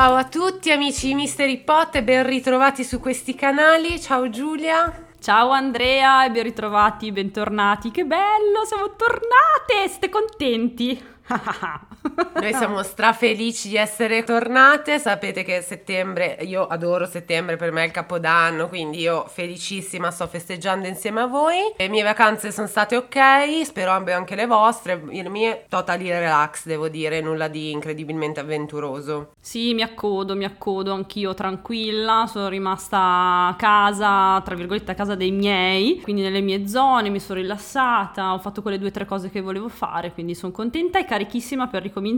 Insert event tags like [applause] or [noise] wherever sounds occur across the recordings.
Ciao a tutti amici di Mystery Pot e ben ritrovati su questi canali. Ciao Giulia. Ciao Andrea e ben ritrovati, bentornati. Che bello, siamo tornate! Siete contenti? [laughs] Noi siamo strafelici di essere tornate, sapete che settembre, io adoro settembre, per me è il capodanno, quindi io felicissima sto festeggiando insieme a voi. Le mie vacanze sono state ok, spero abbia anche le vostre, le mie totally relax devo dire, nulla di incredibilmente avventuroso. Sì, mi accodo, mi accodo anch'io tranquilla, sono rimasta a casa, tra virgolette a casa dei miei, quindi nelle mie zone, mi sono rilassata, ho fatto quelle due o tre cose che volevo fare, quindi sono contenta e carichissima per ricominciare,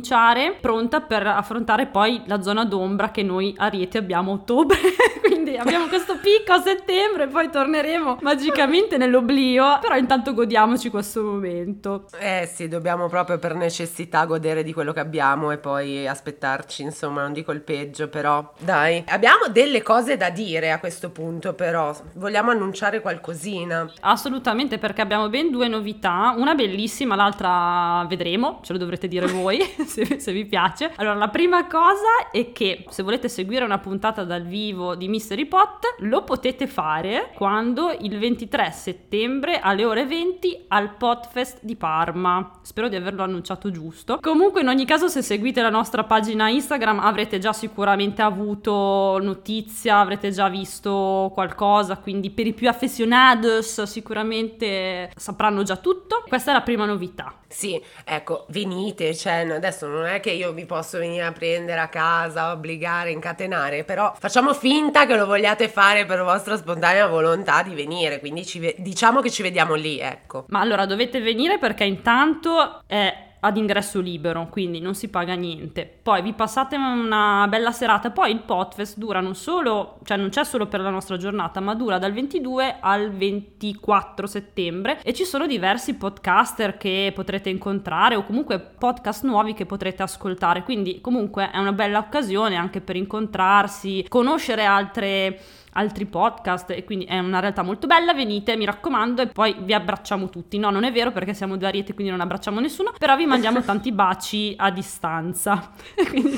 pronta per affrontare poi la zona d'ombra che noi a Rieti abbiamo a ottobre. [laughs] Quindi abbiamo questo picco a settembre, poi torneremo magicamente nell'oblio, però intanto godiamoci questo momento. Eh sì, dobbiamo proprio per necessità godere di quello che abbiamo e poi aspettarci, insomma, non dico il peggio, però dai. Abbiamo delle cose da dire a questo punto, però vogliamo annunciare qualcosina. Assolutamente, perché abbiamo ben due novità, una bellissima, l'altra vedremo, ce lo dovrete dire voi [laughs] se, se, vi piace. Allora, la prima cosa è che se volete seguire una puntata dal vivo di Mystery Pot, lo potete fare quando il 23 settembre alle ore 20 al Podfest di Parma. Spero di averlo annunciato giusto. Comunque, in ogni caso, se seguite la nostra pagina Instagram avrete già sicuramente avuto notizia, avrete già visto qualcosa, quindi per i più affezionados sicuramente sapranno già tutto. Questa è la prima novità. Sì, ecco, venite, cioè adesso non è che io vi posso venire a prendere a casa, obbligare, incatenare, però facciamo finta che lo vogliate fare per vostra spontanea volontà di venire, quindi ve- diciamo che ci vediamo lì, ecco. Ma allora dovete venire perché intanto è ad ingresso libero, quindi non si paga niente. Poi vi passate una bella serata, poi il Potfest dura non solo, cioè non c'è solo per la nostra giornata, ma dura dal 22 al 24 settembre e ci sono diversi podcaster che potrete incontrare o comunque podcast nuovi che potrete ascoltare, quindi comunque è una bella occasione anche per incontrarsi, conoscere altre altri podcast e quindi è una realtà molto bella, venite mi raccomando e poi vi abbracciamo tutti, no non è vero perché siamo due ariete quindi non abbracciamo nessuno, però vi mandiamo [laughs] tanti baci a distanza, [laughs] quindi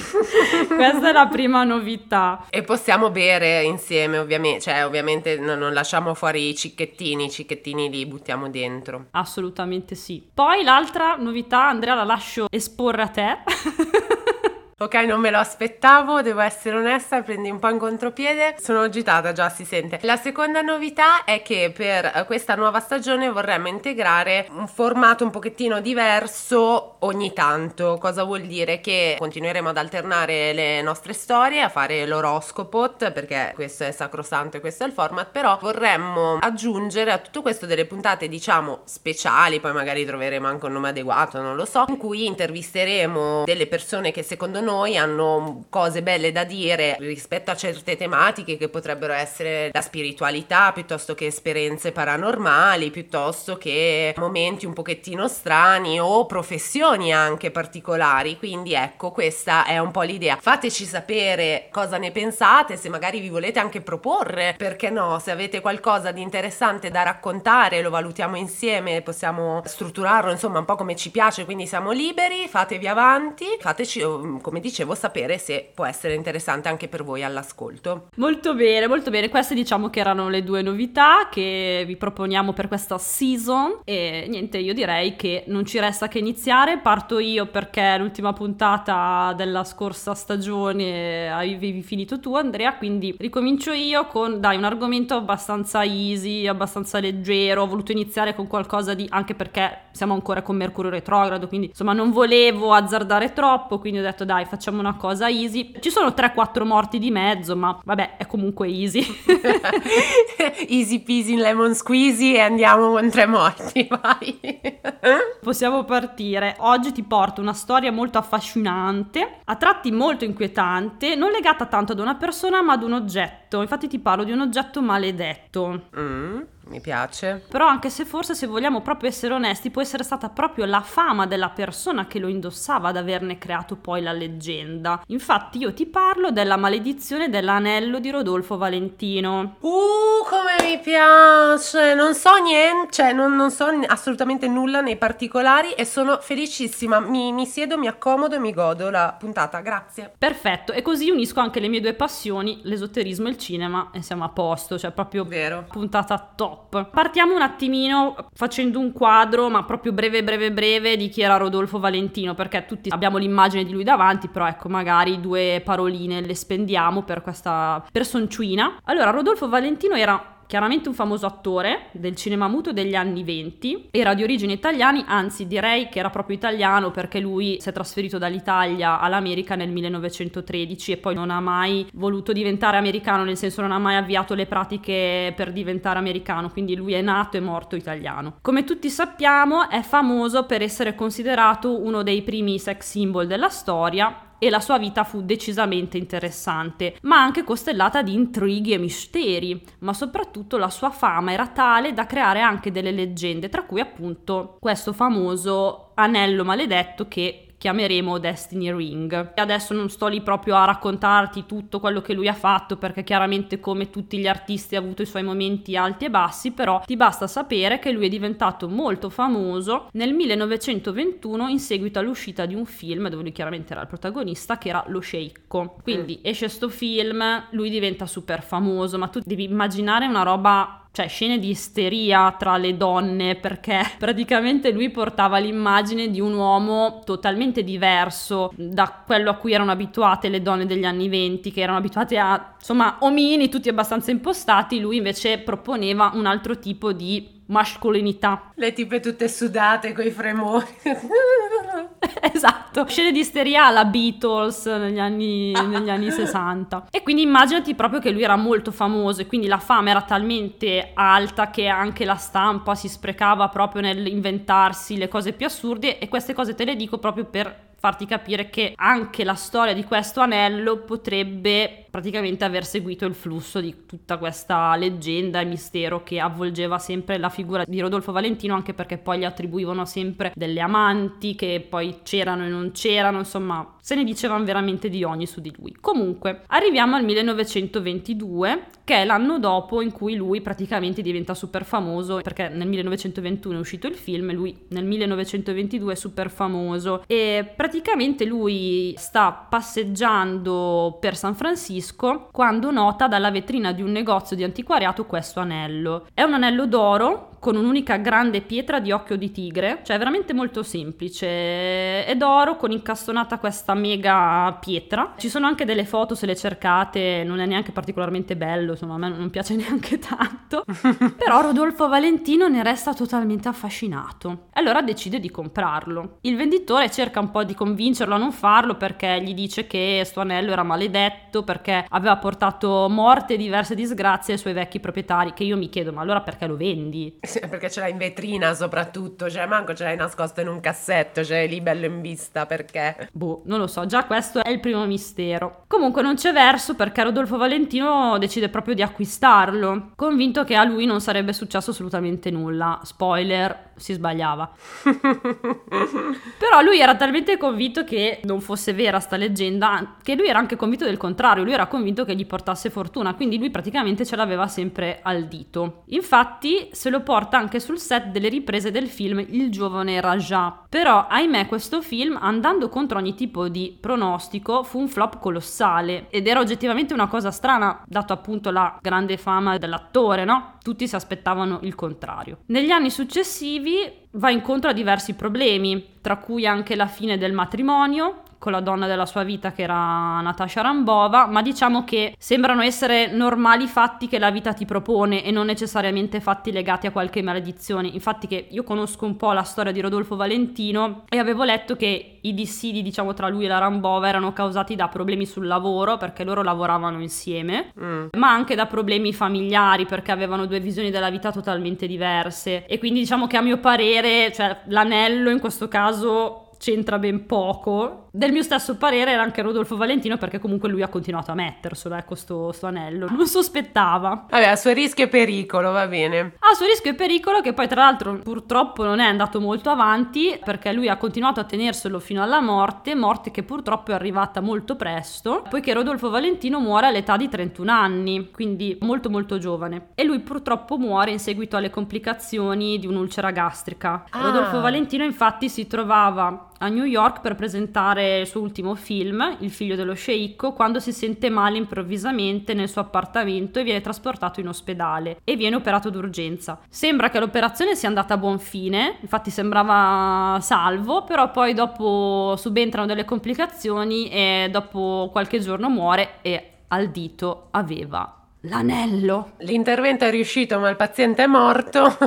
questa è la prima novità. E possiamo bere insieme ovviamente, cioè ovviamente non, non lasciamo fuori i cicchettini, i cicchettini li buttiamo dentro. Assolutamente sì. Poi l'altra novità Andrea la lascio esporre a te. [laughs] Ok, non me lo aspettavo, devo essere onesta, prendi un po' in contropiede. Sono agitata già, si sente. La seconda novità è che per questa nuova stagione vorremmo integrare un formato un pochettino diverso ogni tanto. Cosa vuol dire? Che continueremo ad alternare le nostre storie, a fare l'oroscopo, perché questo è sacrosanto e questo è il format, però vorremmo aggiungere a tutto questo delle puntate, diciamo, speciali, poi magari troveremo anche un nome adeguato, non lo so, in cui intervisteremo delle persone che secondo noi hanno cose belle da dire rispetto a certe tematiche che potrebbero essere la spiritualità piuttosto che esperienze paranormali, piuttosto che momenti un pochettino strani o professioni anche particolari. Quindi ecco, questa è un po' l'idea. Fateci sapere cosa ne pensate, se magari vi volete anche proporre, perché no, se avete qualcosa di interessante da raccontare, lo valutiamo insieme, possiamo strutturarlo insomma un po' come ci piace, quindi siamo liberi, fatevi avanti, fateci come come dicevo, sapere se può essere interessante anche per voi all'ascolto. Molto bene, molto bene. Queste diciamo che erano le due novità che vi proponiamo per questa season e niente, io direi che non ci resta che iniziare. Parto io perché l'ultima puntata della scorsa stagione avevi finito tu, Andrea, quindi ricomincio io con dai un argomento abbastanza easy, abbastanza leggero. Ho voluto iniziare con qualcosa di anche perché siamo ancora con Mercurio retrogrado, quindi insomma non volevo azzardare troppo, quindi ho detto dai, facciamo una cosa easy. Ci sono 3-4 morti di mezzo, ma vabbè, è comunque easy. [laughs] easy peasy lemon squeezy e andiamo con tre morti, [laughs] vai. Possiamo partire. Oggi ti porto una storia molto affascinante, a tratti molto inquietante, non legata tanto ad una persona ma ad un oggetto. Infatti ti parlo di un oggetto maledetto. Mm. Mi piace. Però anche se forse se vogliamo proprio essere onesti, può essere stata proprio la fama della persona che lo indossava ad averne creato poi la leggenda. Infatti io ti parlo della maledizione dell'anello di Rodolfo Valentino. Uh, come mi piace! Non so niente, cioè non, non so assolutamente nulla nei particolari e sono felicissima. Mi, mi siedo, mi accomodo e mi godo la puntata. Grazie. Perfetto, e così unisco anche le mie due passioni, l'esoterismo e il cinema, e siamo a posto, cioè proprio Vero. puntata top. Partiamo un attimino facendo un quadro, ma proprio breve breve breve, di chi era Rodolfo Valentino, perché tutti abbiamo l'immagine di lui davanti, però ecco, magari due paroline le spendiamo per questa personcina. Allora, Rodolfo Valentino era chiaramente un famoso attore del cinema muto degli anni 20, era di origini italiani, anzi direi che era proprio italiano perché lui si è trasferito dall'Italia all'America nel 1913 e poi non ha mai voluto diventare americano, nel senso non ha mai avviato le pratiche per diventare americano, quindi lui è nato e morto italiano. Come tutti sappiamo è famoso per essere considerato uno dei primi sex symbol della storia e la sua vita fu decisamente interessante, ma anche costellata di intrighi e misteri, ma soprattutto la sua fama era tale da creare anche delle leggende, tra cui appunto questo famoso anello maledetto che chiameremo Destiny Ring. Adesso non sto lì proprio a raccontarti tutto quello che lui ha fatto perché chiaramente come tutti gli artisti ha avuto i suoi momenti alti e bassi, però ti basta sapere che lui è diventato molto famoso nel 1921 in seguito all'uscita di un film dove lui chiaramente era il protagonista che era Lo Sceicco. Quindi mm. esce sto film, lui diventa super famoso, ma tu devi immaginare una roba cioè scene di isteria tra le donne perché [laughs] praticamente lui portava l'immagine di un uomo totalmente diverso da quello a cui erano abituate le donne degli anni venti che erano abituate a insomma omini tutti abbastanza impostati. Lui invece proponeva un altro tipo di mascolinità. Le tipe tutte sudate coi fremori. [laughs] esatto, scene di isteria alla Beatles negli anni, negli anni [laughs] 60. E quindi immaginati proprio che lui era molto famoso e quindi la fama era talmente alta che anche la stampa si sprecava proprio nell'inventarsi le cose più assurde e queste cose te le dico proprio per farti capire che anche la storia di questo anello potrebbe praticamente aver seguito il flusso di tutta questa leggenda e mistero che avvolgeva sempre la figura di Rodolfo Valentino, anche perché poi gli attribuivano sempre delle amanti che poi c'erano e non c'erano, insomma, se ne dicevano veramente di ogni su di lui. Comunque, arriviamo al 1922, che è l'anno dopo in cui lui praticamente diventa super famoso, perché nel 1921 è uscito il film, lui nel 1922 è super famoso e praticamente praticamente lui sta passeggiando per San Francisco quando nota dalla vetrina di un negozio di antiquariato questo anello. È un anello d'oro con un'unica grande pietra di occhio di tigre, cioè veramente molto semplice. È d'oro con incastonata questa mega pietra. Ci sono anche delle foto se le cercate, non è neanche particolarmente bello, insomma a me non piace [laughs] neanche tanto. Però Rodolfo Valentino ne resta totalmente affascinato. Allora decide di comprarlo. Il venditore cerca un po' di convincerlo a non farlo perché gli dice che sto anello era maledetto, perché aveva portato morte e diverse disgrazie ai suoi vecchi proprietari, che io mi chiedo ma allora perché lo vendi? [laughs] perché ce l'hai in vetrina soprattutto, cioè manco ce l'hai nascosto in un cassetto, cioè lì bello in vista perché... Boh, non lo so, già questo è il primo mistero. Comunque non c'è verso perché Rodolfo Valentino decide proprio di acquistarlo, convinto che a lui non sarebbe successo assolutamente nulla. Spoiler, si sbagliava. [laughs] Però lui era talmente convinto che non fosse vera sta leggenda, che lui era anche convinto del contrario, lui era convinto che gli portasse fortuna, quindi lui praticamente ce l'aveva sempre al dito. Infatti se lo porta anche sul set delle riprese del film Il giovane Raja. Però ahimè questo film, andando contro ogni tipo di pronostico, fu un flop colossale ed era oggettivamente una cosa strana, dato appunto la grande fama dell'attore, no? Tutti si aspettavano il contrario. Negli anni successivi va incontro a diversi problemi, tra cui anche la fine del matrimonio, con la donna della sua vita che era Natasha Rambova, ma diciamo che sembrano essere normali fatti che la vita ti propone e non necessariamente fatti legati a qualche maledizione. Infatti che io conosco un po' la storia di Rodolfo Valentino e avevo letto che i dissidi, diciamo, tra lui e la Rambova erano causati da problemi sul lavoro, perché loro lavoravano insieme, mm. ma anche da problemi familiari, perché avevano due visioni della vita totalmente diverse. E quindi diciamo che a mio parere, cioè l'anello in questo caso c'entra ben poco. Del mio stesso parere era anche Rodolfo Valentino perché comunque lui ha continuato a metterselo, ecco, sto, sto anello. Non sospettava. Vabbè, a suo rischio e pericolo, va bene. A suo rischio e pericolo che poi tra l'altro purtroppo non è andato molto avanti perché lui ha continuato a tenerselo fino alla morte, morte che purtroppo è arrivata molto presto, poiché Rodolfo Valentino muore all'età di 31 anni, quindi molto molto giovane. E lui purtroppo muore in seguito alle complicazioni di un'ulcera gastrica. Ah. Rodolfo Valentino infatti si trovava a New York per presentare il suo ultimo film, Il figlio dello sceicco, quando si sente male improvvisamente nel suo appartamento e viene trasportato in ospedale e viene operato d'urgenza. Sembra che l'operazione sia andata a buon fine, infatti sembrava salvo, però poi dopo subentrano delle complicazioni e dopo qualche giorno muore e al dito aveva l'anello. L'intervento è riuscito, ma il paziente è morto. [laughs]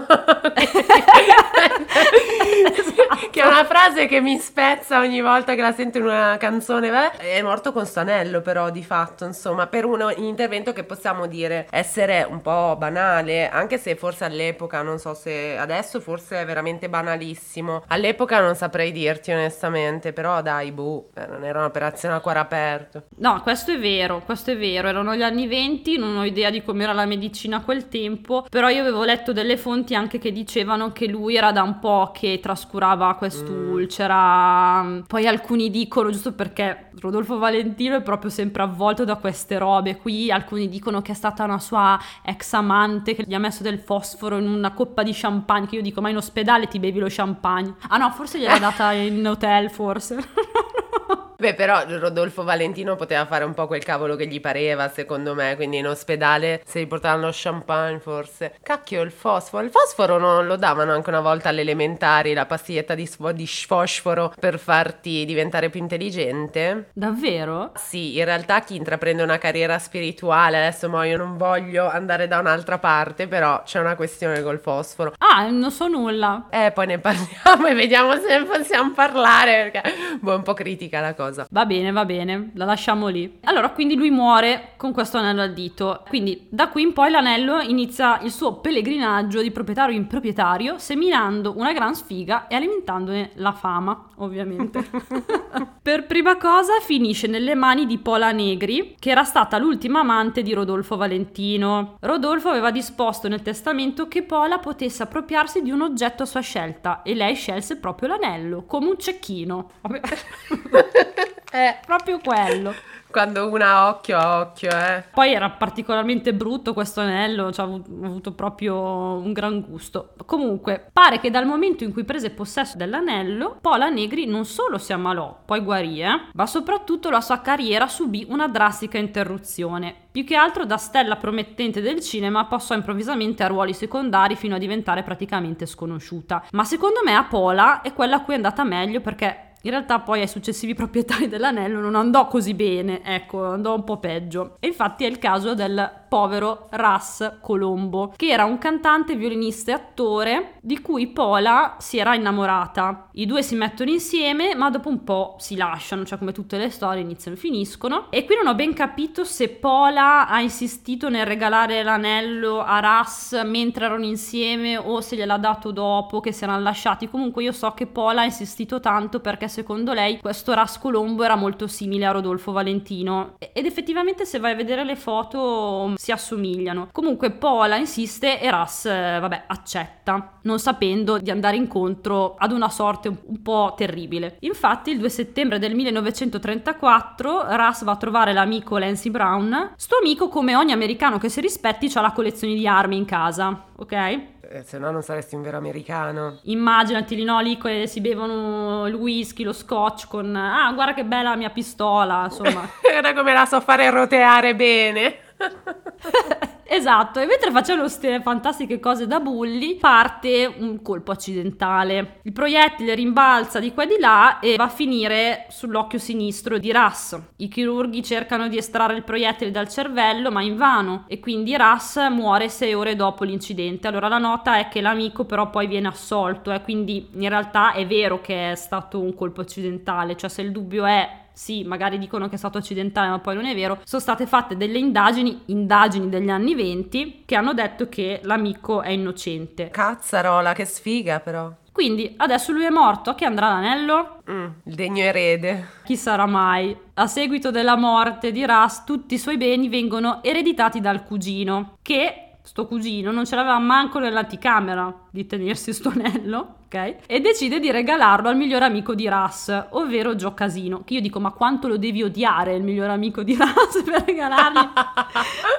che è una frase che mi spezza ogni volta che la sento in una canzone. Beh, è morto con stanello, però, di fatto, insomma, per un intervento che possiamo dire essere un po' banale, anche se forse all'epoca, non so se adesso forse è veramente banalissimo. All'epoca non saprei dirti onestamente, però dai, boh, eh, non era un'operazione a cuore aperto. No, questo è vero, questo è vero. Erano gli anni 20, non ho idea di com'era la medicina a quel tempo, però io avevo letto delle fonti anche che dicevano che lui era da un po' che trascurava quest'ulcera. Poi alcuni dicono, giusto perché Rodolfo Valentino è proprio sempre avvolto da queste robe qui, alcuni dicono che è stata una sua ex amante che gli ha messo del fosforo in una coppa di champagne, che io dico ma in ospedale ti bevi lo champagne. Ah no, forse gliel'ha data in hotel, forse. [laughs] Beh, però Rodolfo Valentino poteva fare un po' quel cavolo che gli pareva, secondo me, quindi in ospedale se gli portavano lo champagne forse. Cacchio, il fosforo. Il fosforo non lo davano anche una volta alle elementari, la pastiglietta di, sfo- di fosforo per farti diventare più intelligente? Davvero? Sì, in realtà chi intraprende una carriera spirituale, adesso mo io non voglio andare da un'altra parte, però c'è una questione col fosforo. Ah, non so nulla. Eh, poi ne parliamo [laughs] e vediamo se ne possiamo parlare, perché boh, è un po' critica la cosa. Va bene, va bene, la lasciamo lì. Allora, quindi lui muore con questo anello al dito. Quindi da qui in poi l'anello inizia il suo pellegrinaggio di proprietario in proprietario, seminando una gran sfiga e alimentandone la fama, ovviamente. [laughs] per prima cosa finisce nelle mani di Pola Negri, che era stata l'ultima amante di Rodolfo Valentino. Rodolfo aveva disposto nel testamento che Pola potesse appropriarsi di un oggetto a sua scelta e lei scelse proprio l'anello, come un cecchino. [laughs] [laughs] È proprio quello. Quando una ha occhio a occhio, eh. Poi era particolarmente brutto questo anello, cioè, ho avuto proprio un gran gusto. Comunque, pare che dal momento in cui prese possesso dell'anello, Pola Negri non solo si ammalò, poi guarì, eh, ma soprattutto la sua carriera subì una drastica interruzione. Più che altro da stella promettente del cinema passò improvvisamente a ruoli secondari fino a diventare praticamente sconosciuta. Ma secondo me a Pola è quella a cui è andata meglio perché in realtà poi ai successivi [laughs] proprietari dell'anello non andò così bene, ecco, andò un po' peggio. E infatti è il caso del povero Ras Colombo, che era un cantante, violinista e attore di cui Pola si era innamorata. I due si mettono insieme, ma dopo un po' si lasciano, cioè come tutte le storie iniziano e finiscono. E qui non ho ben capito se Pola ha insistito nel regalare l'anello a Ras mentre erano insieme o se gliel'ha dato dopo che si erano lasciati. Comunque io so che Pola ha insistito tanto perché secondo lei questo Ras Colombo era molto simile a Rodolfo Valentino ed effettivamente se vai a vedere le foto si assomigliano. Comunque Pola insiste e Ras, eh, vabbè, accetta, non sapendo di andare incontro ad una sorte un, po' terribile. Infatti il 2 settembre del 1934 Ras va a trovare l'amico Lancy Brown. Sto amico, come ogni americano che si rispetti, ha la collezione di armi in casa, ok? Eh, se no non saresti un vero americano. Immaginati lì, no, lì si bevono il whisky, lo scotch con... Ah, guarda che bella la mia pistola, insomma. [laughs] Guarda come la so fare roteare bene. [laughs] esatto, e mentre facevano queste fantastiche cose da bulli, parte un colpo accidentale. Il proiettile rimbalza di qua e di là e va a finire sull'occhio sinistro di Russ. I chirurghi cercano di estrarre il proiettile dal cervello, ma invano, e quindi Russ muore sei ore dopo l'incidente. Allora la nota è che l'amico però poi viene assolto, eh, quindi in realtà è vero che è stato un colpo accidentale, cioè se il dubbio è sì, magari dicono che è stato accidentale, ma poi non è vero. Sono state fatte delle indagini, indagini degli anni 20, che hanno detto che l'amico è innocente. Cazzarola, che sfiga però. Quindi adesso lui è morto, a chi andrà l'anello? Mm, il degno erede. Chi sarà mai? A seguito della morte di Ras, tutti i suoi beni vengono ereditati dal cugino, che sto cugino non ce l'aveva manco nell'anticamera di tenersi sto anello, ok? E decide di regalarlo al miglior amico di Ras, ovvero Gio Casino. Che io dico, ma quanto lo devi odiare il miglior amico di Ras [laughs] per regalargli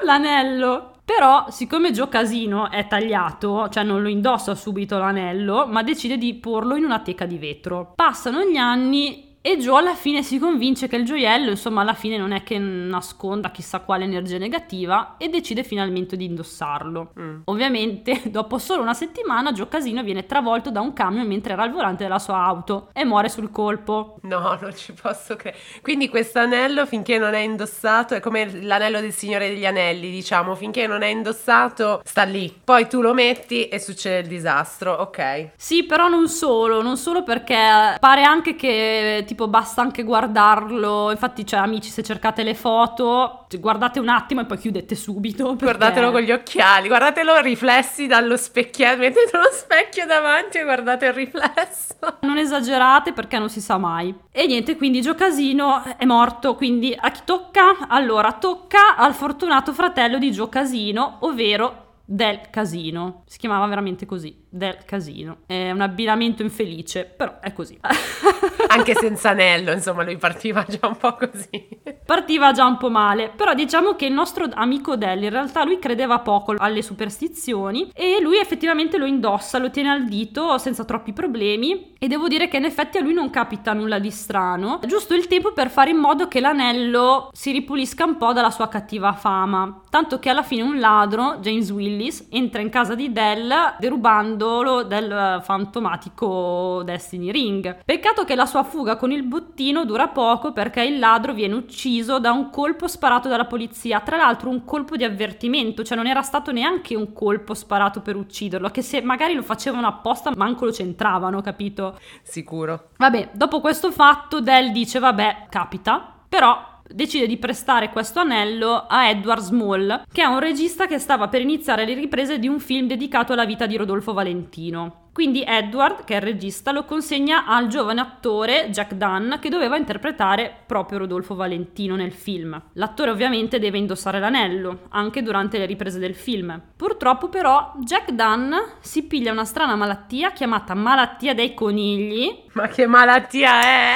l'anello? Però, siccome Gio Casino è tagliato, cioè non lo indossa subito l'anello, ma decide di porlo in una teca di vetro. Passano gli anni e Joe alla fine si convince che il gioiello, insomma, alla fine non è che nasconda chissà quale energia negativa e decide finalmente di indossarlo. Mm. Ovviamente, [laughs] dopo solo una settimana, Joe Casino viene travolto da un camion mentre era al volante della sua auto e muore sul colpo. No, non ci posso credere. Quindi questo anello, finché non è indossato, è come l'anello del Signore degli Anelli, diciamo, finché non è indossato, sta lì. Poi tu lo metti e succede il disastro, ok? Sì, però non solo, non solo perché pare anche che tipo basta anche guardarlo. Infatti, cioè, amici, se cercate le foto, guardate un attimo e poi chiudete subito. Perché... Guardatelo con gli occhiali, guardatelo riflessi dallo specchio. Mettete uno specchio davanti e guardate il riflesso. Non esagerate perché non si sa mai. E niente, quindi Gio Casino è morto. Quindi a chi tocca? Allora, tocca al fortunato fratello di Gio Casino, ovvero del casino. Si chiamava veramente così, del casino. È un abbinamento infelice, però è così. [laughs] Anche senza anello, insomma, lui partiva già un po' così. Partiva già un po' male, però diciamo che il nostro amico Del in realtà lui credeva poco alle superstizioni e lui effettivamente lo indossa, lo tiene al dito senza troppi problemi e devo dire che in effetti a lui non capita nulla di strano, giusto il tempo per fare in modo che l'anello si ripulisca un po' dalla sua cattiva fama, tanto che alla fine un ladro, James Willis, entra in casa di Dell derubandolo del fantomatico Destiny Ring. Peccato che la sua fuga con il bottino dura poco perché il ladro viene ucciso da un colpo sparato dalla polizia, tra l'altro un colpo di avvertimento, cioè non era stato neanche un colpo sparato per ucciderlo, che se magari lo facevano apposta manco lo centravano, capito? Sicuro. Vabbè, dopo questo fatto Dell dice vabbè, capita, però decide di prestare questo anello a Edward Small, che è un regista che stava per iniziare le riprese di un film dedicato alla vita di Rodolfo Valentino. Quindi Edward, che è il regista, lo consegna al giovane attore Jack Dunn che doveva interpretare proprio Rodolfo Valentino nel film. L'attore ovviamente deve indossare l'anello, anche durante le riprese del film. Purtroppo però Jack Dunn si piglia una strana malattia chiamata malattia dei conigli. Ma che malattia è?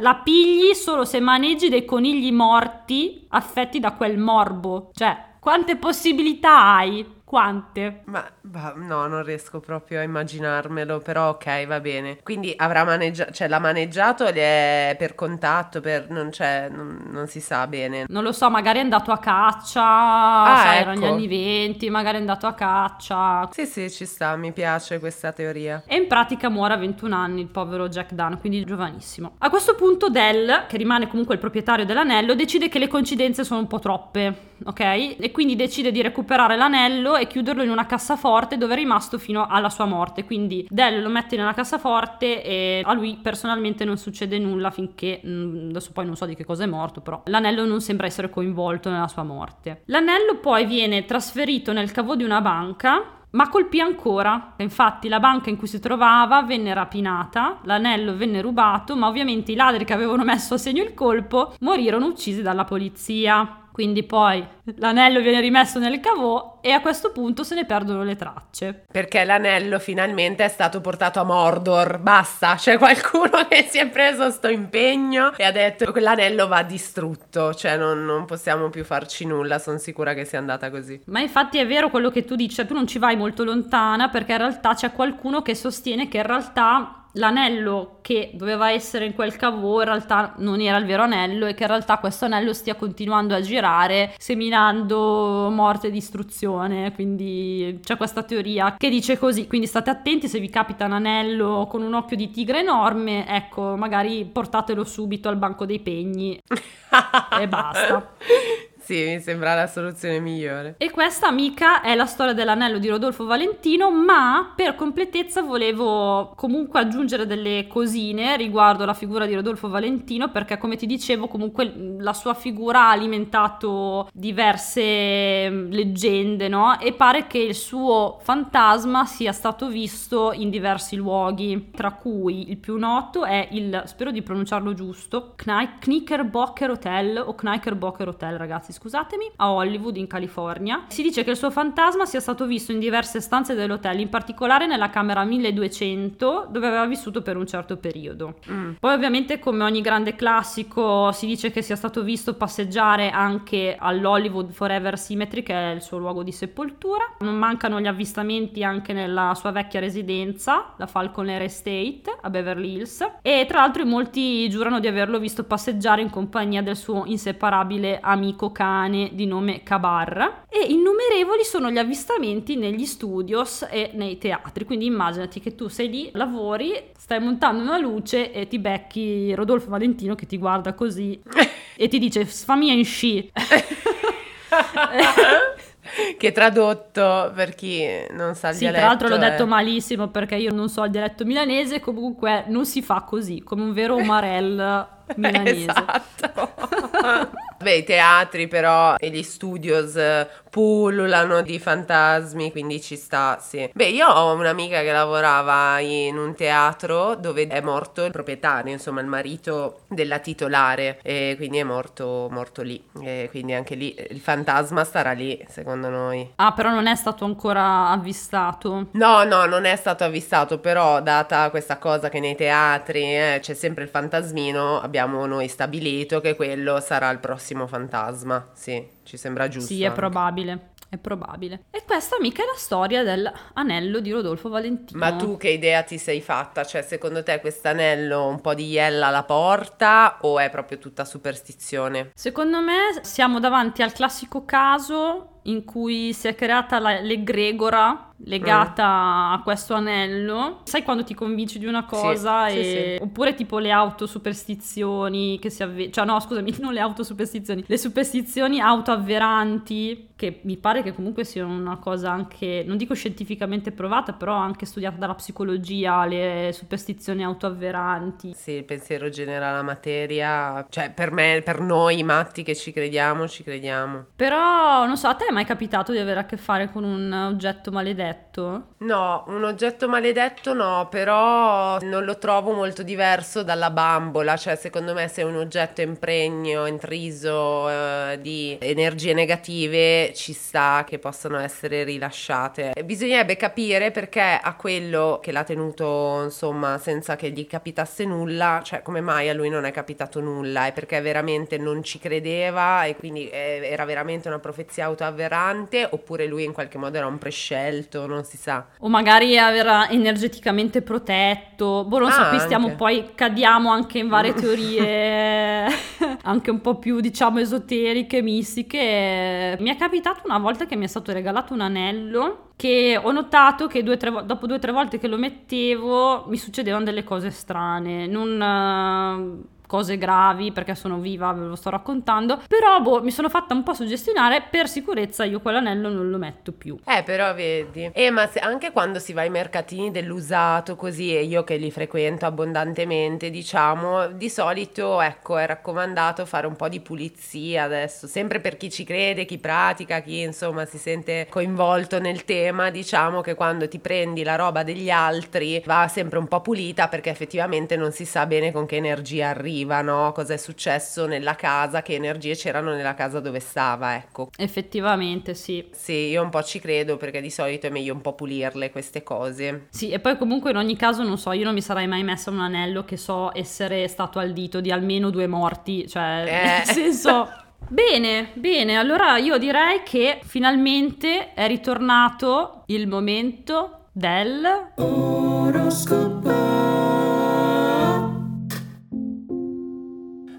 La pigli solo se maneggi dei conigli morti affetti da quel morbo. Cioè, quante possibilità hai? Quante? Ma, ma, no, non riesco proprio a immaginarmelo, però ok, va bene. Quindi avrà maneggiato, cioè l'ha maneggiato è per contatto, per, non, c'è, non, non, si sa bene. Non lo so, magari è andato a caccia, ah, sai, ecco. erano gli anni venti, magari è andato a caccia. Sì, sì, ci sta, mi piace questa teoria. E in pratica muore a 21 anni il povero Jack Dunn, quindi giovanissimo. A questo punto Dell, che rimane comunque il proprietario dell'anello, decide che le coincidenze sono un po' troppe ok? E quindi decide di recuperare l'anello e chiuderlo in una cassaforte dove è rimasto fino alla sua morte. Quindi Dell lo mette nella cassaforte e a lui personalmente non succede nulla finché mm, adesso poi non so di che cosa è morto, però l'anello non sembra essere coinvolto nella sua morte. L'anello poi viene trasferito nel cavo di una banca ma colpì ancora. Infatti la banca in cui si trovava venne rapinata, l'anello venne rubato, ma ovviamente i ladri che avevano messo a segno il colpo morirono uccisi dalla polizia. Quindi poi l'anello viene rimesso nel cavò e a questo punto se ne perdono le tracce. Perché l'anello finalmente è stato portato a Mordor. Basta, c'è qualcuno che si è preso sto impegno e ha detto che l'anello va distrutto, cioè non, non possiamo più farci nulla, sono sicura che sia andata così. Ma infatti è vero quello che tu dici, tu non ci vai molto lontana perché in realtà c'è qualcuno che sostiene che in realtà l'anello che doveva essere in quel cavò in realtà non era il vero anello e che in realtà questo anello stia continuando a girare seminando morte e distruzione. Quindi c'è questa teoria che dice così. Quindi state attenti se vi capita un anello con un occhio di tigre enorme ecco magari portatelo subito al banco dei pegni. [laughs] E basta sì, mi sembra la soluzione migliore. E questa amica è la storia dell'anello di Rodolfo Valentino, ma per completezza volevo comunque aggiungere delle cosine riguardo la figura di Rodolfo Valentino, perché come ti dicevo comunque la sua figura ha alimentato diverse mm, leggende, no? E pare che il suo fantasma sia stato visto in diversi luoghi, tra cui il più noto è il, spero di pronunciarlo giusto, Knickerbocker Hotel o Knickerbocker Hotel, ragazzi, scusatemi, a Hollywood in California. Si dice che il suo fantasma sia stato visto in diverse stanze dell'hotel, in particolare nella camera 1200, dove aveva vissuto per un certo periodo. Mm. Poi ovviamente come ogni grande classico si dice che sia stato visto passeggiare anche all'Hollywood Forever Symmetry, che è il suo luogo di sepoltura. Non mancano gli avvistamenti anche nella sua vecchia residenza, la Falcon Air Estate a Beverly Hills. E tra l'altro molti giurano di averlo visto passeggiare in compagnia del suo inseparabile amico cane di nome Kabar. E innumerevoli sono gli avvistamenti negli studios e nei teatri. Quindi immaginati che tu sei lì, lavori, stai montando una luce e ti becchi Rodolfo Valentino che ti guarda così [laughs] e ti dice sfamia in sci. [laughs] che tradotto per chi non sa il sì, dialetto. Tra l'altro l'ho è... detto malissimo perché io non so il dialetto milanese, comunque non si fa così, come un vero Marel milanese. esatto. [laughs] Beh, i teatri però e gli studios eh, pullulano di fantasmi, quindi ci sta, sì. Beh, io ho un'amica che lavorava in un teatro dove è morto il proprietario, insomma, il marito della titolare, e quindi è morto, morto lì. E quindi anche lì il fantasma starà lì, secondo noi. Ah, però non è stato ancora avvistato? No, no, non è stato avvistato, però data questa cosa che nei teatri eh, c'è sempre il fantasmino, abbiamo noi stabilito che quello sarà il prossimo fantasma. Sì, ci sembra giusto. Sì, è anche. probabile. È probabile. E questa mica è la storia dell'anello di Rodolfo Valentino. Ma tu che idea ti sei fatta? Cioè, secondo te quest'anello un po' di iella la porta o è proprio tutta superstizione? Secondo me siamo davanti al classico caso in cui si è creata la, l'egregora legata mm. a questo anello. Sai quando ti convinci di una cosa? Sì, e... sì, sì. Oppure tipo le autosuperstizioni che si avve... Cioè no, scusami, [laughs] non le autosuperstizioni, le superstizioni autoavveranti che mi pare che comunque siano una cosa anche, non dico scientificamente provata, però anche studiata dalla psicologia, le superstizioni autoavveranti. Sì, il pensiero genera la materia, cioè per me, per noi matti che ci crediamo, ci crediamo. Però, non so, a te è mai capitato di avere a che fare con un oggetto maledetto? No, un oggetto maledetto no, però non lo trovo molto diverso dalla bambola, cioè secondo me se un oggetto è impregno, intriso eh, di energie negative ci sta che possano essere rilasciate. Bisognerebbe capire perché a quello che l'ha tenuto insomma senza che gli capitasse nulla, cioè come mai a lui non è capitato nulla, è perché veramente non ci credeva e quindi eh, era veramente una profezia autoavverante oppure lui in qualche modo era un prescelto, non si sa. O magari era energeticamente protetto, boh non so, Ah, qui stiamo anche. poi, cadiamo anche in varie [laughs] teorie, [laughs] anche un po' più diciamo esoteriche, mistiche. Mi è capitato una volta che mi è stato regalato un anello che ho notato che due, tre dopo due o tre volte che lo mettevo mi succedevano delle cose strane, non... cose gravi perché sono viva, ve lo sto raccontando, però boh, mi sono fatta un po' suggestionare, per sicurezza io quell'anello non lo metto più. Eh, però vedi. Eh, ma se- anche quando si va ai mercatini dell'usato così, e io che li frequento abbondantemente, diciamo, di solito, ecco, è raccomandato fare un po' di pulizia adesso, sempre per chi ci crede, chi pratica, chi insomma si sente coinvolto nel tema, diciamo che quando ti prendi la roba degli altri va sempre un po' pulita perché effettivamente non si sa bene con che energia arriva, no? Cosa è successo nella casa, che energie c'erano nella casa dove stava, ecco. Effettivamente sì. Sì, io un po' ci credo perché di solito è meglio un po' pulirle queste cose. Sì, e poi comunque in ogni caso non so, io non mi sarei mai messa un anello che so essere stato al dito di almeno due morti, cioè Eh. [laughs] nel senso... Bene, bene, allora io direi che finalmente è ritornato il momento del...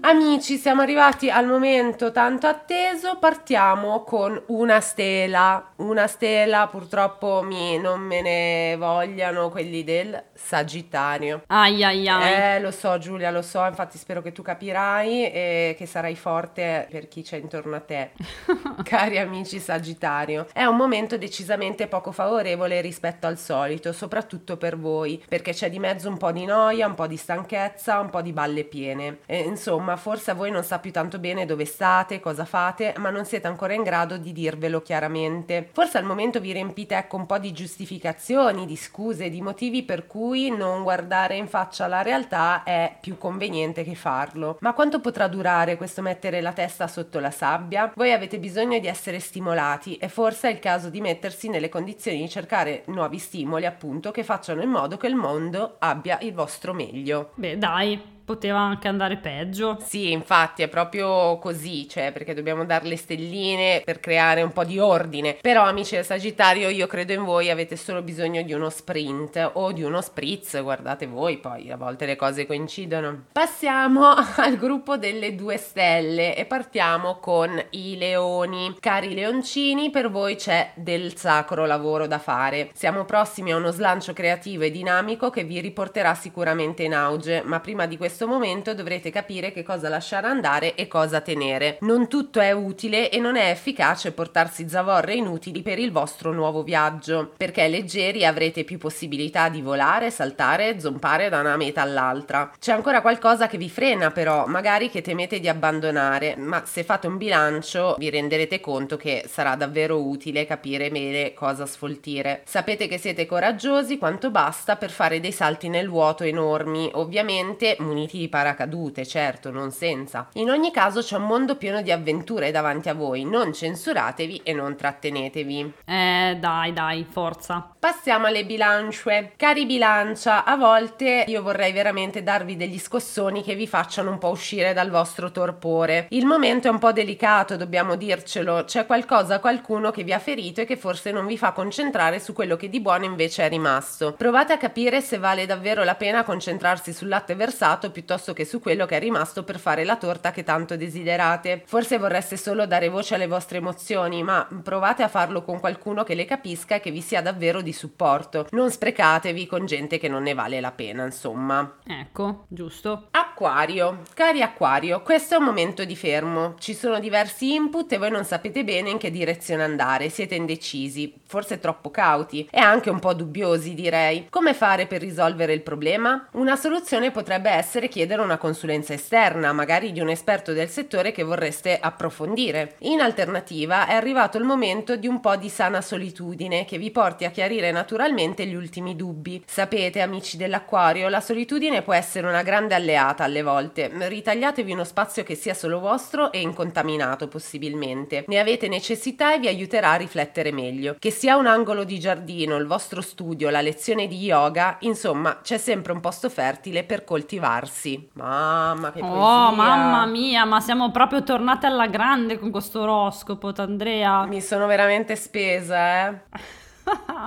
Amici, siamo arrivati al momento tanto atteso, partiamo con una stela. Una stela, purtroppo mi, non me ne vogliano quelli del Sagittario. Ai ai ai. Eh, lo so Giulia, lo so, infatti spero che tu capirai e che sarai forte per chi c'è intorno a te. [laughs] Cari amici Sagittario, è un momento decisamente poco favorevole rispetto al solito, soprattutto per voi, perché c'è di mezzo un po' di noia, un po' di stanchezza, un po' di balle piene. E, insomma, forse a voi non sa più tanto bene dove state, cosa fate, ma non siete ancora in grado di dirvelo chiaramente. Forse al momento vi riempite ecco un po' di giustificazioni, di scuse, di motivi per cui non guardare in faccia la realtà è più conveniente che farlo. Ma quanto potrà durare questo mettere la testa sotto la sabbia? Voi avete bisogno di essere stimolati e forse è il caso di mettersi nelle condizioni di cercare nuovi stimoli, appunto, che facciano in modo che il mondo abbia il vostro meglio. Beh, dai, poteva anche andare peggio. Sì, infatti è proprio così, cioè perché dobbiamo dare le stelline per creare un po' di ordine. Però amici del Sagittario, io credo in voi, avete solo bisogno di uno sprint o di uno spritz, guardate voi, poi a volte le cose coincidono. Passiamo [laughs] al gruppo delle due stelle e partiamo con i leoni. Cari leoncini, per voi c'è del sacro lavoro da fare. Siamo prossimi a uno slancio creativo e dinamico che vi riporterà sicuramente in auge, ma prima di questo questo momento dovrete capire che cosa lasciare andare e cosa tenere. Non tutto è utile e non è efficace portarsi zavorre inutili per il vostro nuovo viaggio, perché leggeri avrete più possibilità di volare, saltare, zompare da una meta all'altra. C'è ancora qualcosa che vi frena però, magari che temete di abbandonare, ma se fate un bilancio vi renderete conto che sarà davvero utile capire bene cosa sfoltire. Sapete che siete coraggiosi quanto basta per fare dei salti nel vuoto enormi, ovviamente muniti di paracadute, certo, non senza. In ogni caso c'è un mondo pieno di avventure davanti a voi, non censuratevi e non trattenetevi. Eh, dai, dai, forza. Passiamo alle bilance. Cari bilancia, a volte io vorrei veramente darvi degli scossoni che vi facciano un po' uscire dal vostro torpore. Il momento è un po' delicato, dobbiamo dircelo. C'è qualcosa, qualcuno che vi ha ferito e che forse non vi fa concentrare su quello che di buono invece è rimasto. Provate a capire se vale davvero la pena concentrarsi sul latte versato piuttosto che su quello che è rimasto per fare la torta che tanto desiderate. Forse vorreste solo dare voce alle vostre emozioni, ma provate a farlo con qualcuno che le capisca e che vi sia davvero di supporto. Non sprecatevi con gente che non ne vale la pena, insomma. Ecco, giusto. Acquario. Cari Acquario, questo è un momento di fermo. Ci sono diversi input e voi non sapete bene in che direzione andare, siete indecisi, forse troppo cauti e anche un po' dubbiosi, direi. Come fare per risolvere il problema? Una soluzione potrebbe essere chiedere una consulenza esterna, magari di un esperto del settore che vorreste approfondire. In alternativa è arrivato il momento di un po' di sana solitudine che vi porti a chiarire naturalmente gli ultimi dubbi. Sapete, amici dell'acquario, la solitudine può essere una grande alleata alle volte. Ritagliatevi uno spazio che sia solo vostro e incontaminato possibilmente. Ne avete necessità e vi aiuterà a riflettere meglio. Che sia un angolo di giardino, il vostro studio, la lezione di yoga, insomma, c'è sempre un posto fertile per coltivarsi. Mamma che oh, poesia. Oh, mamma mia, ma siamo proprio tornate alla grande con questo oroscopo, Andrea. Mi sono veramente spesa, eh. [laughs]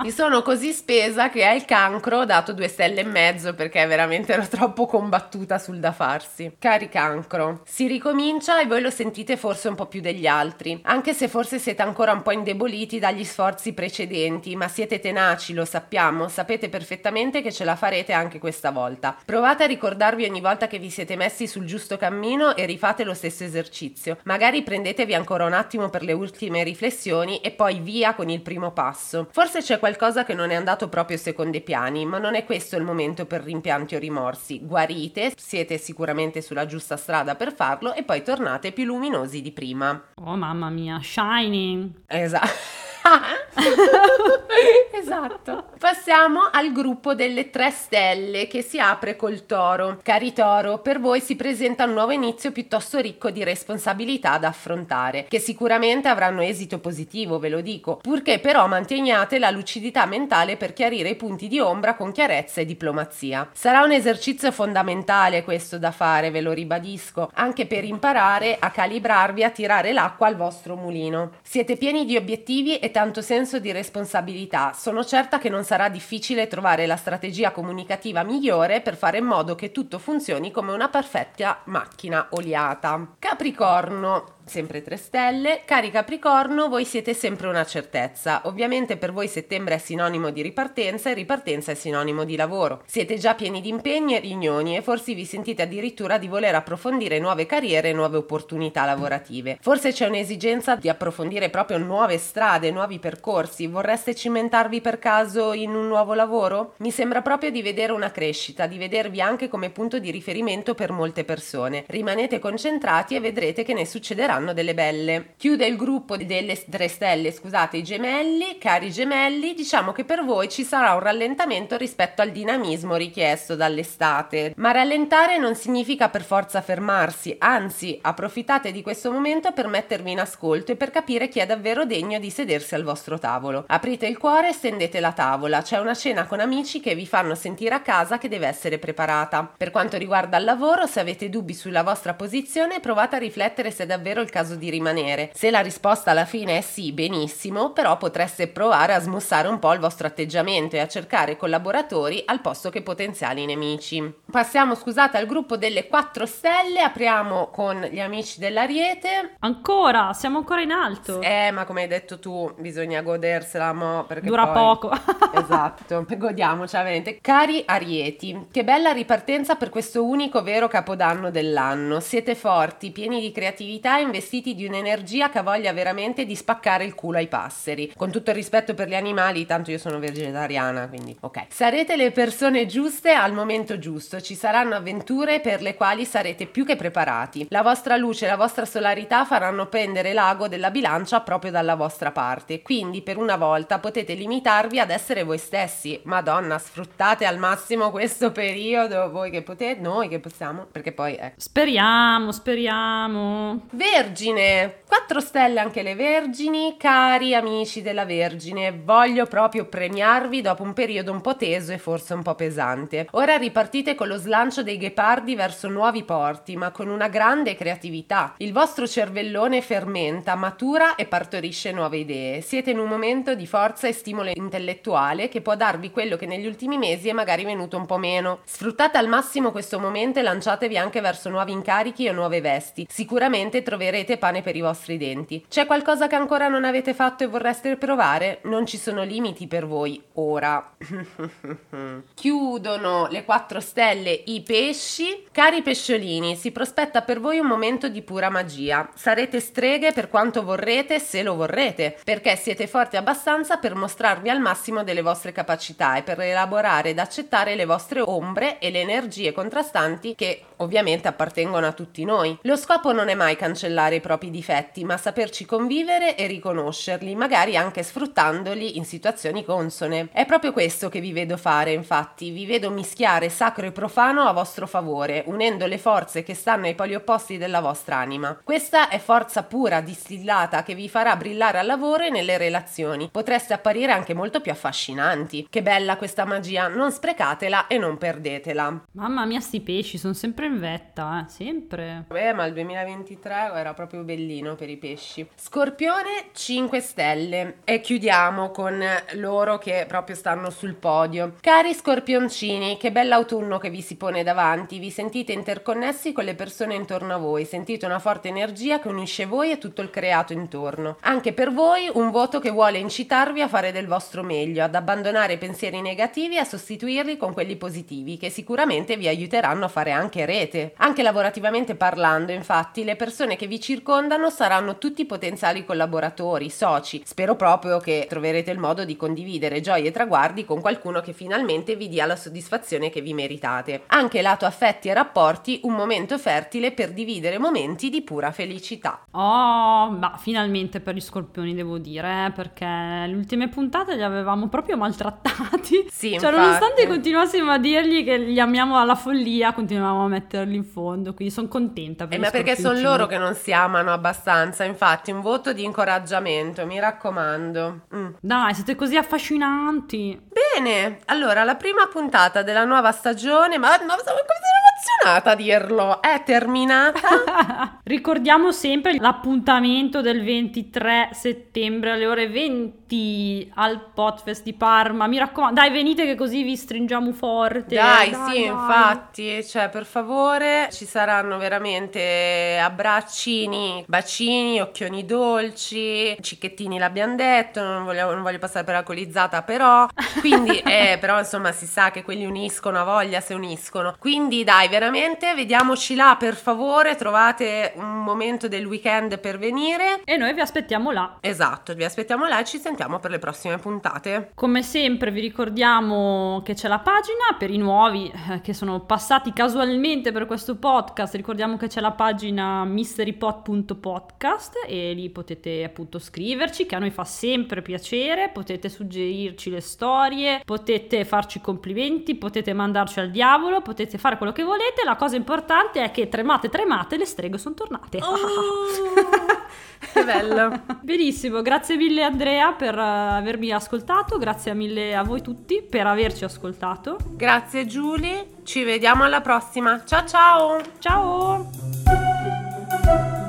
Mi sono così spesa che al cancro ho dato due stelle e mezzo perché veramente ero troppo combattuta sul da farsi. Cari cancro, si ricomincia e voi lo sentite forse un po' più degli altri, anche se forse siete ancora un po' indeboliti dagli sforzi precedenti, ma siete tenaci, lo sappiamo, sapete perfettamente che ce la farete anche questa volta. Provate a ricordarvi ogni volta che vi siete messi sul giusto cammino e rifate lo stesso esercizio. Magari prendetevi ancora un attimo per le ultime riflessioni e poi via con il primo passo. Forse Forse c'è qualcosa che non è andato proprio secondo i piani, ma non è questo il momento per rimpianti o rimorsi. Guarite, siete sicuramente sulla giusta strada per farlo e poi tornate più luminosi di prima. Oh mamma mia, shining! Esatto. [laughs] [laughs] esatto. Passiamo al gruppo delle tre stelle che si apre col toro. Cari toro, per voi si presenta un nuovo inizio piuttosto ricco di responsabilità da affrontare, che sicuramente avranno esito positivo, ve lo dico, purché però manteniate la lucidità mentale per chiarire i punti di ombra con chiarezza e diplomazia. Sarà un esercizio fondamentale questo da fare, ve lo ribadisco, anche per imparare a calibrarvi a tirare l'acqua al vostro mulino. Siete pieni di obiettivi e tanto senso di responsabilità. Sono certa che non sarà difficile trovare la strategia comunicativa migliore per fare in modo che tutto funzioni come una perfetta macchina oliata. Capricorno, sempre 3 stelle. Cari Capricorno, voi siete sempre una certezza. Ovviamente per voi settembre è sinonimo di ripartenza e ripartenza è sinonimo di lavoro. Siete già pieni di impegni e riunioni e forse vi sentite addirittura di voler approfondire nuove carriere e nuove opportunità lavorative. Forse c'è un'esigenza di approfondire proprio nuove strade, nuovi percorsi. Vorreste cimentarvi per caso in un nuovo lavoro? Mi sembra proprio di vedere una crescita, di vedervi anche come punto di riferimento per molte persone. Rimanete concentrati e vedrete che ne succederà saranno delle belle. Chiude il gruppo delle tre stelle, scusate, i gemelli, cari gemelli, diciamo che per voi ci sarà un rallentamento rispetto al dinamismo richiesto dall'estate. Ma rallentare non significa per forza fermarsi, anzi, approfittate di questo momento per mettervi in ascolto e per capire chi è davvero degno di sedersi al vostro tavolo. Aprite il cuore e stendete la tavola, c'è una cena con amici che vi fanno sentire a casa che deve essere preparata. Per quanto riguarda il lavoro, se avete dubbi sulla vostra posizione, provate a riflettere se davvero il caso di rimanere. Se la risposta alla fine è sì, benissimo, però potreste provare a smussare un po' il vostro atteggiamento e a cercare collaboratori al posto che potenziali nemici. Passiamo, scusate, al gruppo delle 4 stelle, apriamo con gli amici dell'Ariete. Ancora, siamo ancora in alto. Eh, ma come hai detto tu, bisogna godersela, mo, perché Dura poi... poco. [laughs] esatto, godiamoci veramente. Cari Arieti, che bella ripartenza per questo unico vero capodanno dell'anno. Siete forti, pieni di creatività e investiti di un'energia che ha voglia veramente di spaccare il culo ai passeri. Con tutto il rispetto per gli animali, tanto io sono vegetariana, quindi ok. Sarete le persone giuste al momento giusto, ci saranno avventure per le quali sarete più che preparati. La vostra luce e la vostra solarità faranno pendere l'ago della bilancia proprio dalla vostra parte, quindi per una volta potete limitarvi ad essere voi stessi. Madonna, sfruttate al massimo questo periodo, voi che potete, noi che possiamo, perché poi ecco. Speriamo, speriamo. Vero Vergine, 4 stelle anche le Vergini, cari amici della Vergine, voglio proprio premiarvi dopo un periodo un po' teso e forse un po' pesante. Ora ripartite con lo slancio dei ghepardi verso nuovi porti, ma con una grande creatività. Il vostro cervellone fermenta, matura e partorisce nuove idee. Siete in un momento di forza e stimolo intellettuale che può darvi quello che negli ultimi mesi è magari venuto un po' meno. Sfruttate al massimo questo momento e lanciatevi anche verso nuovi incarichi o nuove vesti. Sicuramente troverete troverete pane per i vostri denti. C'è qualcosa che ancora non avete fatto e vorreste provare? Non ci sono limiti per voi ora. [laughs] Chiudono le quattro stelle i pesci. Cari pesciolini, si prospetta per voi un momento di pura magia. Sarete streghe per quanto vorrete, se lo vorrete, perché siete forti abbastanza per mostrarvi al massimo delle vostre capacità e per elaborare ed accettare le vostre ombre e le energie contrastanti che ovviamente appartengono a tutti noi. Lo scopo non è mai cancellare cancellare i propri difetti, ma saperci convivere e riconoscerli, magari anche sfruttandoli in situazioni consone. È proprio questo che vi vedo fare, infatti, vi vedo mischiare sacro e profano a vostro favore, unendo le forze che stanno ai poli opposti della vostra anima. Questa è forza pura, distillata, che vi farà brillare al lavoro e nelle relazioni. Potreste apparire anche molto più affascinanti. Che bella questa magia, non sprecatela e non perdetela. Mamma mia, sti pesci sono sempre in vetta, eh, sempre. Beh, ma il 2023 era proprio bellino per i pesci. Scorpione 5 stelle e chiudiamo con loro che proprio stanno sul podio. Cari scorpioncini, che bell'autunno che vi si pone davanti, vi sentite interconnessi con le persone intorno a voi, sentite una forte energia che unisce voi e tutto il creato intorno. Anche per voi un voto che vuole incitarvi a fare del vostro meglio, ad abbandonare pensieri negativi e a sostituirli con quelli positivi che sicuramente vi aiuteranno a fare anche rete. Anche lavorativamente parlando, infatti, le persone che vi circondano saranno tutti potenziali collaboratori, soci. Spero proprio che troverete il modo di condividere gioie e traguardi con qualcuno che finalmente vi dia la soddisfazione che vi meritate. Anche lato affetti e rapporti, un momento fertile per dividere momenti di pura felicità. Oh, ma finalmente per gli scorpioni devo dire, eh, perché le ultime puntate li avevamo proprio maltrattati. [laughs] Sì, cioè, infatti. nonostante continuassimo a dirgli che li amiamo alla follia, continuavamo a metterli in fondo, quindi sono contenta per Eh, ma perché sono loro che non si amano abbastanza, infatti un voto di incoraggiamento, mi raccomando. Mm. Dai, siete così affascinanti. Bene, allora la prima puntata della nuova stagione, ma no, sono emozionata a dirlo, è terminata. [laughs] Ricordiamo sempre l'appuntamento del 23 settembre alle ore 20 al Potfest di Parma. Mi raccomando, dai, venite che così vi stringiamo forte. Dai, dai sì, dai. infatti, cioè, per favore, ci saranno veramente abbraccini, bacini, occhioni dolci, cicchettini l'abbiamo detto, non voglio, non voglio passare per alcolizzata, però, [laughs] quindi, eh, però insomma si sa che quelli uniscono, a voglia se uniscono. Quindi dai, veramente, vediamoci là, per favore, trovate un momento del weekend per venire. E noi vi aspettiamo là. Esatto, vi aspettiamo là e ci sentiamo per le prossime puntate. Come sempre vi ricordiamo che c'è la pagina per i nuovi eh, che sono passati casualmente per questo podcast, ricordiamo che c'è la pagina mysterypod.podcast e lì potete appunto scriverci che a noi fa sempre piacere, potete suggerirci le storie, potete farci complimenti, potete mandarci al diavolo, potete fare quello che volete, la cosa importante è che tremate tremate le streghe sono tornate. [laughs] che bello. Benissimo, grazie mille Andrea per eh, avermi ascoltato, grazie mille a voi tutti per averci ascoltato. Grazie Giulia, ci vediamo alla prossima. Ciao ciao! Ciao! thank you